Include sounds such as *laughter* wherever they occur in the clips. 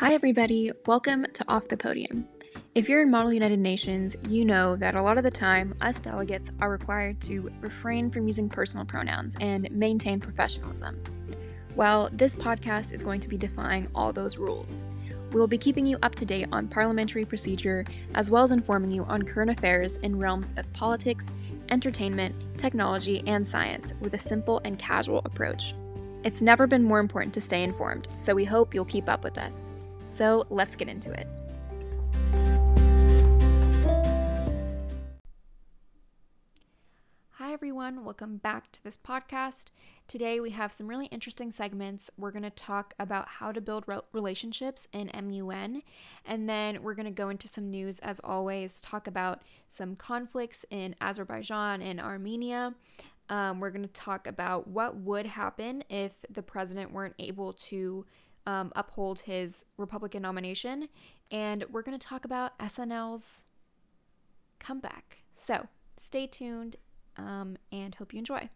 Hi, everybody. Welcome to Off the Podium. If you're in Model United Nations, you know that a lot of the time, us delegates are required to refrain from using personal pronouns and maintain professionalism. Well, this podcast is going to be defying all those rules. We'll be keeping you up to date on parliamentary procedure, as well as informing you on current affairs in realms of politics, entertainment, technology, and science with a simple and casual approach. It's never been more important to stay informed, so we hope you'll keep up with us. So let's get into it. Hi, everyone. Welcome back to this podcast. Today, we have some really interesting segments. We're going to talk about how to build re- relationships in MUN, and then we're going to go into some news as always, talk about some conflicts in Azerbaijan and Armenia. Um, we're going to talk about what would happen if the president weren't able to um, uphold his Republican nomination, and we're going to talk about SNL's comeback. So stay tuned um, and hope you enjoy.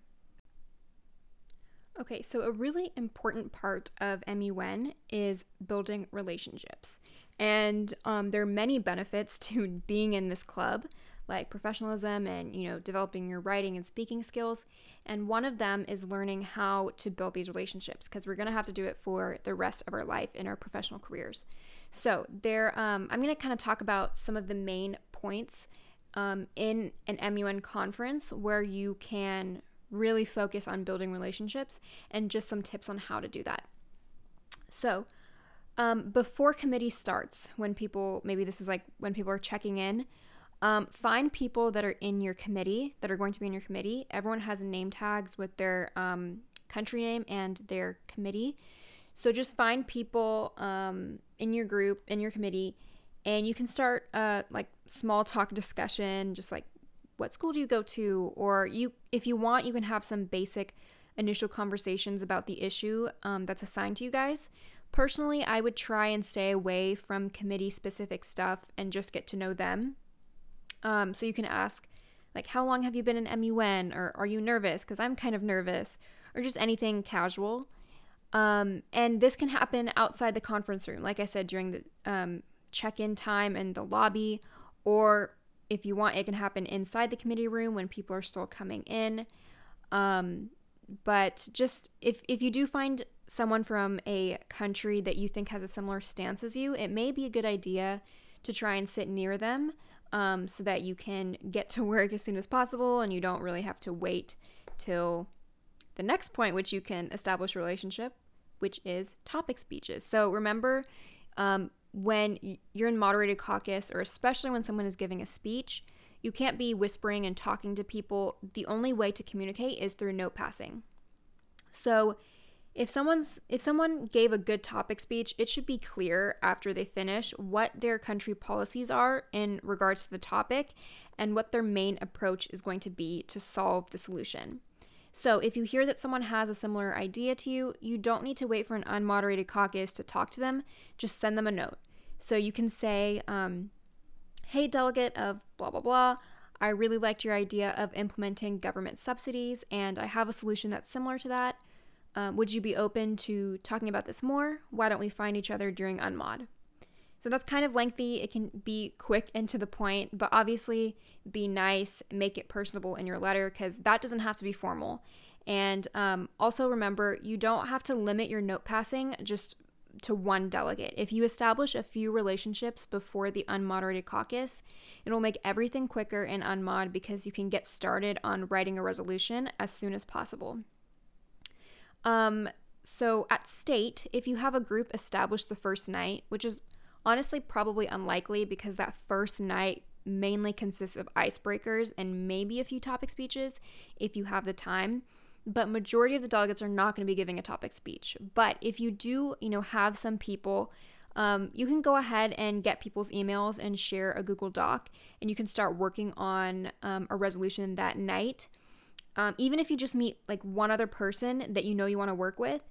Okay, so a really important part of MUN is building relationships. And um, there are many benefits to being in this club, like professionalism and, you know, developing your writing and speaking skills. And one of them is learning how to build these relationships because we're going to have to do it for the rest of our life in our professional careers. So there, um, I'm going to kind of talk about some of the main points um, in an MUN conference where you can really focus on building relationships and just some tips on how to do that. So, um, before committee starts, when people, maybe this is like when people are checking in, um, find people that are in your committee, that are going to be in your committee. Everyone has name tags with their um, country name and their committee. So just find people um, in your group, in your committee, and you can start uh, like small talk discussion, just like what school do you go to or you if you want you can have some basic initial conversations about the issue um, that's assigned to you guys personally i would try and stay away from committee specific stuff and just get to know them um, so you can ask like how long have you been in mun or are you nervous? Because i'm kind of nervous. Or just anything casual. Um, and this can happen outside the conference room like i said during the um, check-in time in the lobby. Or if you want, it can happen inside the committee room when people are still coming in. Um, but just if, if you do find someone from a country that you think has a similar stance as you, it may be a good idea to try and sit near them um, so that you can get to *laughs* work as soon as possible and you don't really have to wait till the next point, which you can establish a relationship, which is topic speeches. So remember, um, when you're in moderated caucus, or especially when someone is giving a speech, you can't be whispering and talking to people. The only way to communicate is through note passing. So, if someone's if someone gave a good topic speech, it should be clear after they finish what their country policies are in regards to the topic and what their main approach is going to be to solve the solution. So, if you hear that someone has a similar idea to you, you don't need to wait for an unmoderated caucus to talk to them. Just send them a note. So, you can say, um, Hey, delegate of blah, blah, blah. I really liked your idea of implementing government subsidies, and I have a solution that's similar to that. Um, would you be open to talking about this more? Why don't we find each other during Unmod? So that's kind of lengthy. It can be quick and to the point, but obviously be nice, make it personable in your letter because that doesn't have to be formal. And um, also remember, you don't have to limit your note passing just to one delegate. If you establish a few relationships before the unmoderated caucus, it'll make everything quicker in unmod because you can get started on writing a resolution as soon as possible. Um, so at state, if you have a group established the first night, which is Honestly, probably unlikely because that first night mainly consists of icebreakers and maybe a few topic speeches if you have the time but majority of the delegates are not going to be giving a topic speech. But if you do you know have some people um, you can go ahead and get people's emails and share a google doc and you can start working on um, a resolution that night um, even if you just meet like one other person that you know you want to work with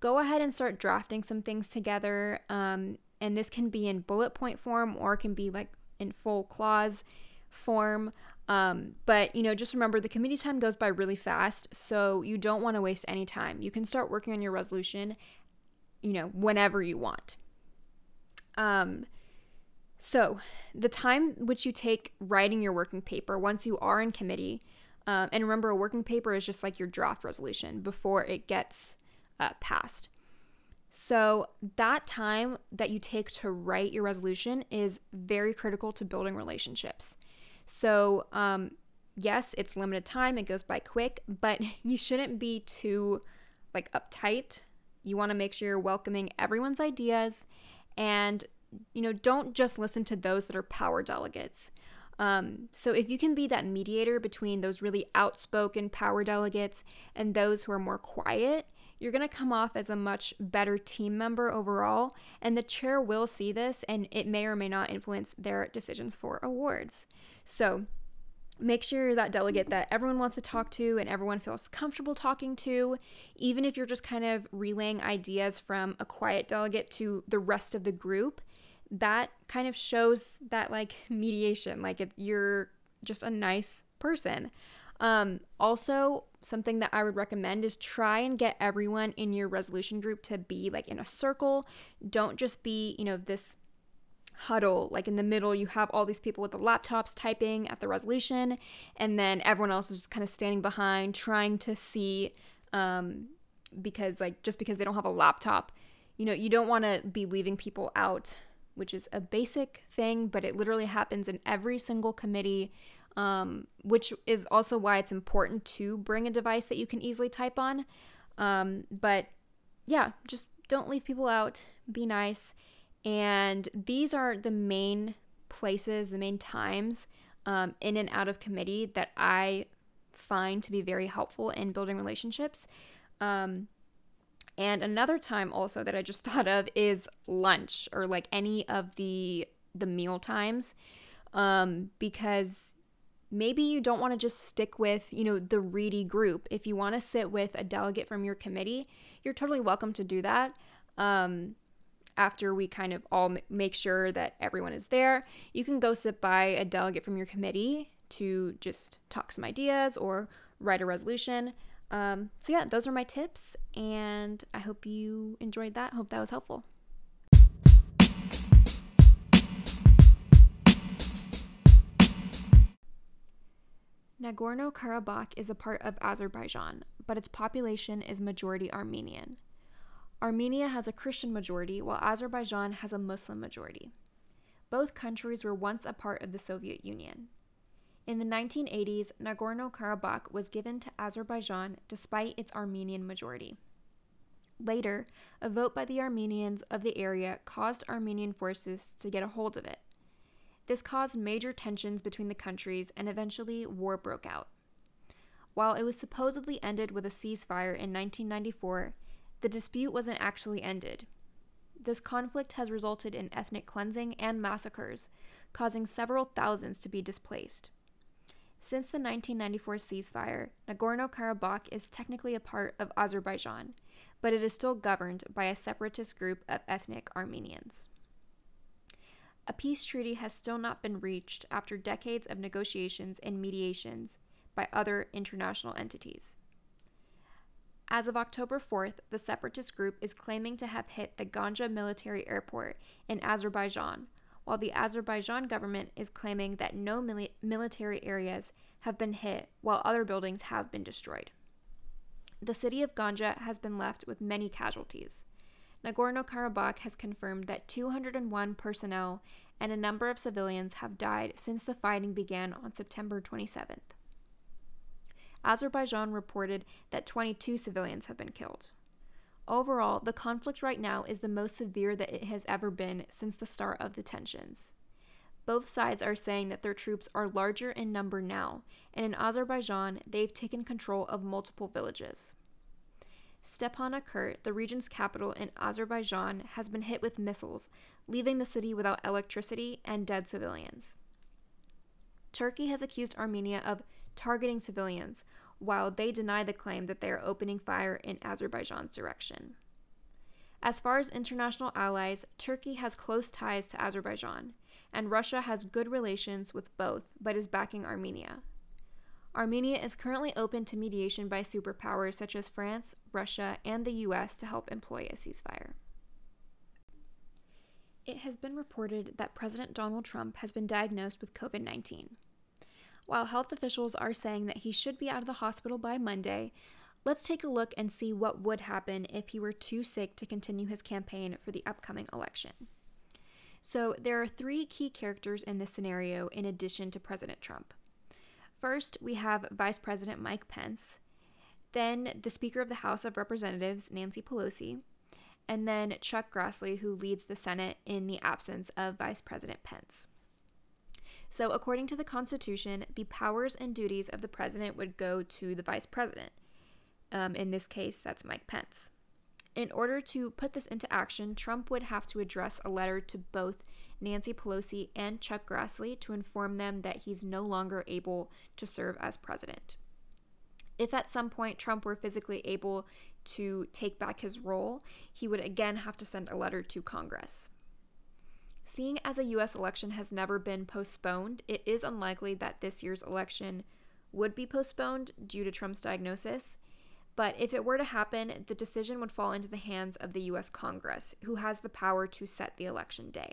go ahead and start drafting some things together um, and this can be in bullet point form or it can be like in full clause form. Um, but you know, just remember the committee time goes by really fast, so you don't want to waste any time. You can start working on your resolution, you know, whenever you want. Um, so, the time which you take writing your working paper once you are in committee, um, and remember, a working paper is just like your draft resolution before it gets uh, passed. So, that time that you take to write your resolution is very critical to building relationships. So, um, yes, it's limited time, it goes by quick, but *laughs* you shouldn't be too like uptight. You want to make sure you're welcoming everyone's ideas and you know, don't just listen to those that are power delegates. Um, so if you can be that mediator between those really outspoken power delegates and those who are more quiet, you're going to come off as a much better team member overall, and the chair will see this and it may or may not influence their decisions for awards. So, make sure you're that delegate that everyone wants to talk to and everyone feels comfortable talking to, even if you're just kind of relaying ideas from a quiet delegate to the rest of the group. That kind of shows that like mediation, like if you're just a nice person. Um, also, something that I would recommend is try and get everyone in your resolution group to be like in a circle. Don't just be, you know, this huddle like in the middle you have all these people with the laptops typing at the resolution and then everyone else is just kind of standing behind trying to see um, because like just because they don't have a laptop you know you don't want to be leaving people out which is a basic thing but it literally happens in every single committee um, which is also why it's important to bring a device that you can easily type on. Um, but yeah, just don't leave people out. Be nice. And these are the main places, the main times um, in and out of committee that I find to be very helpful in building relationships. Um, and another time also that I just *laughs* thought of is lunch or like any of the the meal times um, because maybe you don't want to just stick with, you know, the reedy group. If you want to sit with a delegate from your committee, you're totally welcome to do that. Um, after we kind of all make sure that everyone is there, you can go sit by a delegate from your committee to just talk some ideas or write a resolution. Um, so, yeah, those are my tips, and I hope you enjoyed that. Hope that was helpful. Nagorno Karabakh is a part of Azerbaijan, but its population is majority Armenian. Armenia has a Christian majority, while Azerbaijan has a Muslim majority. Both countries were once a part of the Soviet Union. In the 1980s, Nagorno Karabakh was given to Azerbaijan despite its Armenian majority. Later, a vote by the Armenians of the area caused Armenian forces to get a hold of it. This caused major tensions between the countries and eventually war broke out. While it was supposedly ended with a ceasefire in 1994, the dispute wasn't actually ended. This conflict has resulted in ethnic cleansing and massacres, causing several thousands to be displaced. Since the 1994 ceasefire, Nagorno Karabakh is technically a part of Azerbaijan, but it is still governed by a separatist group of ethnic Armenians. A peace treaty has still not been reached after decades of negotiations and mediations by other international entities. As of October 4th, the separatist group is claiming to have hit the Ganja military airport in Azerbaijan, while the Azerbaijan government is claiming that no mili- military areas have been hit while other buildings have been destroyed. The city of Ganja has been left with many casualties. Nagorno Karabakh has confirmed that 201 personnel and a number of civilians have died since the fighting began on September 27th. Azerbaijan reported that 22 civilians have been killed. Overall, the conflict right now is the most severe that it has ever been since the start of the tensions. Both sides are saying that their troops are larger in number now, and in Azerbaijan, they've taken control of multiple villages. Stepanakert, the region's capital in Azerbaijan, has been hit with missiles, leaving the city without electricity and dead civilians. Turkey has accused Armenia of targeting civilians, while they deny the claim that they are opening fire in Azerbaijan's direction. As far as international allies, Turkey has close ties to Azerbaijan, and Russia has good relations with both but is backing Armenia. Armenia is currently open to mediation by superpowers such as France, Russia, and the US to help employ a ceasefire. It has been reported that President Donald Trump has been diagnosed with COVID 19. While health officials are saying that he should be out of the hospital by Monday, let's take a look and see what would happen if he were too sick to continue his campaign for the upcoming election. So, there are three key characters in this scenario in addition to President Trump. First, we have Vice President Mike Pence, then the Speaker of the House of Representatives, Nancy Pelosi, and then Chuck Grassley, who leads the Senate in the absence of Vice President Pence. So, according to the Constitution, the powers and duties of the president would go to the vice president. Um, in this case, that's Mike Pence. In order to put this into action, Trump would have to address a letter to both Nancy Pelosi and Chuck Grassley to inform them that he's no longer able to serve as president. If at some point Trump were physically able to take back his role, he would again have to send a letter to Congress. Seeing as a US election has never been postponed, it is unlikely that this year's election would be postponed due to Trump's diagnosis. But if it were to happen, the decision would fall into the hands of the US Congress, who has the power to set the election day.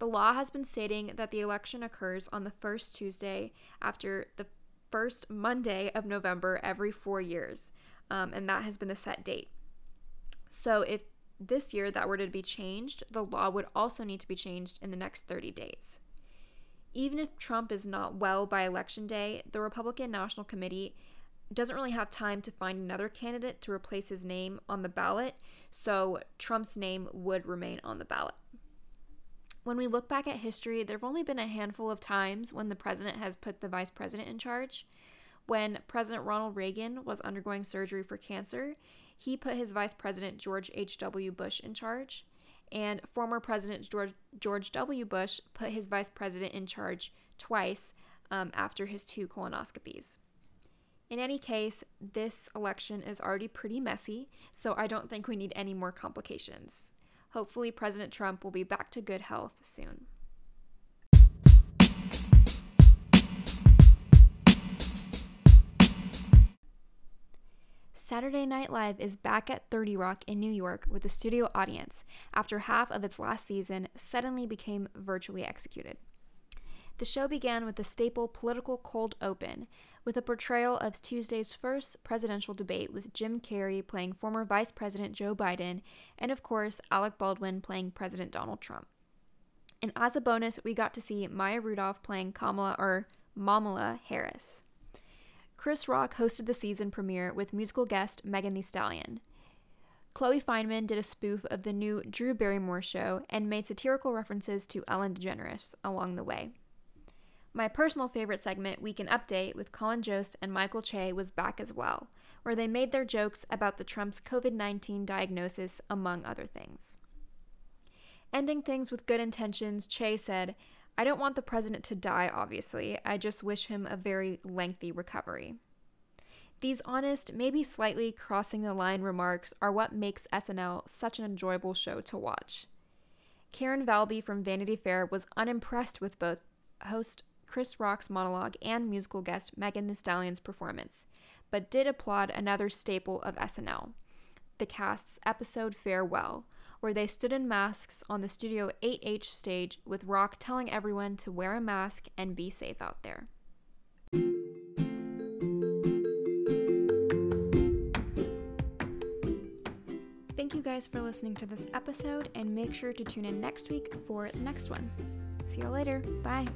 The law has been stating that the election occurs on the first Tuesday after the first Monday of November every four years, um, and that has been the set date. So if this year that were to be changed, the law would also need to be changed in the next 30 days. Even if Trump is not well by election day, the Republican National Committee doesn't really have time to find another candidate to replace his name on the ballot, so Trump's name would remain on the ballot. When we look back at history, there have only been a handful of times when the president has put the vice president in charge. When President Ronald Reagan was undergoing surgery for cancer, he put his vice president George H.W. Bush in charge, and former President George, George W. Bush put his vice president in charge twice um, after his two colonoscopies. In any case, this election is already pretty messy, so I don't think we need any more complications. Hopefully, President Trump will be back to good health soon. Saturday Night Live is back at 30 Rock in New York with a studio audience after half of its last season suddenly became virtually executed. The show began with the staple political cold open, with a portrayal of Tuesday's first presidential debate with Jim Carrey playing former Vice President Joe Biden, and of course, Alec Baldwin playing President Donald Trump. And as a bonus, we got to see Maya Rudolph playing Kamala or Mamala Harris. Chris Rock hosted the season premiere with musical guest Megan Thee Stallion. Chloe Fineman did a spoof of the new Drew Barrymore show and made satirical references to Ellen DeGeneres along the way. My personal favorite segment, Weekend Update, with Colin Jost and Michael Che, was back as well, where they made their jokes about the Trump's COVID 19 diagnosis, among other things. Ending things with good intentions, Che said, I don't want the president to die, obviously. I just wish him a very lengthy recovery. These honest, maybe slightly crossing the line remarks are what makes SNL such an enjoyable show to watch. Karen Valby from Vanity Fair was unimpressed with both host Chris Rock's monologue and musical guest Megan Thee Stallion's performance, but did applaud another staple of SNL, the cast's episode Farewell, where they stood in masks on the Studio 8H stage with Rock telling everyone to wear a mask and be safe out there. Thank you guys for listening to this episode, and make sure to tune in next week for the next one. See you later. Bye.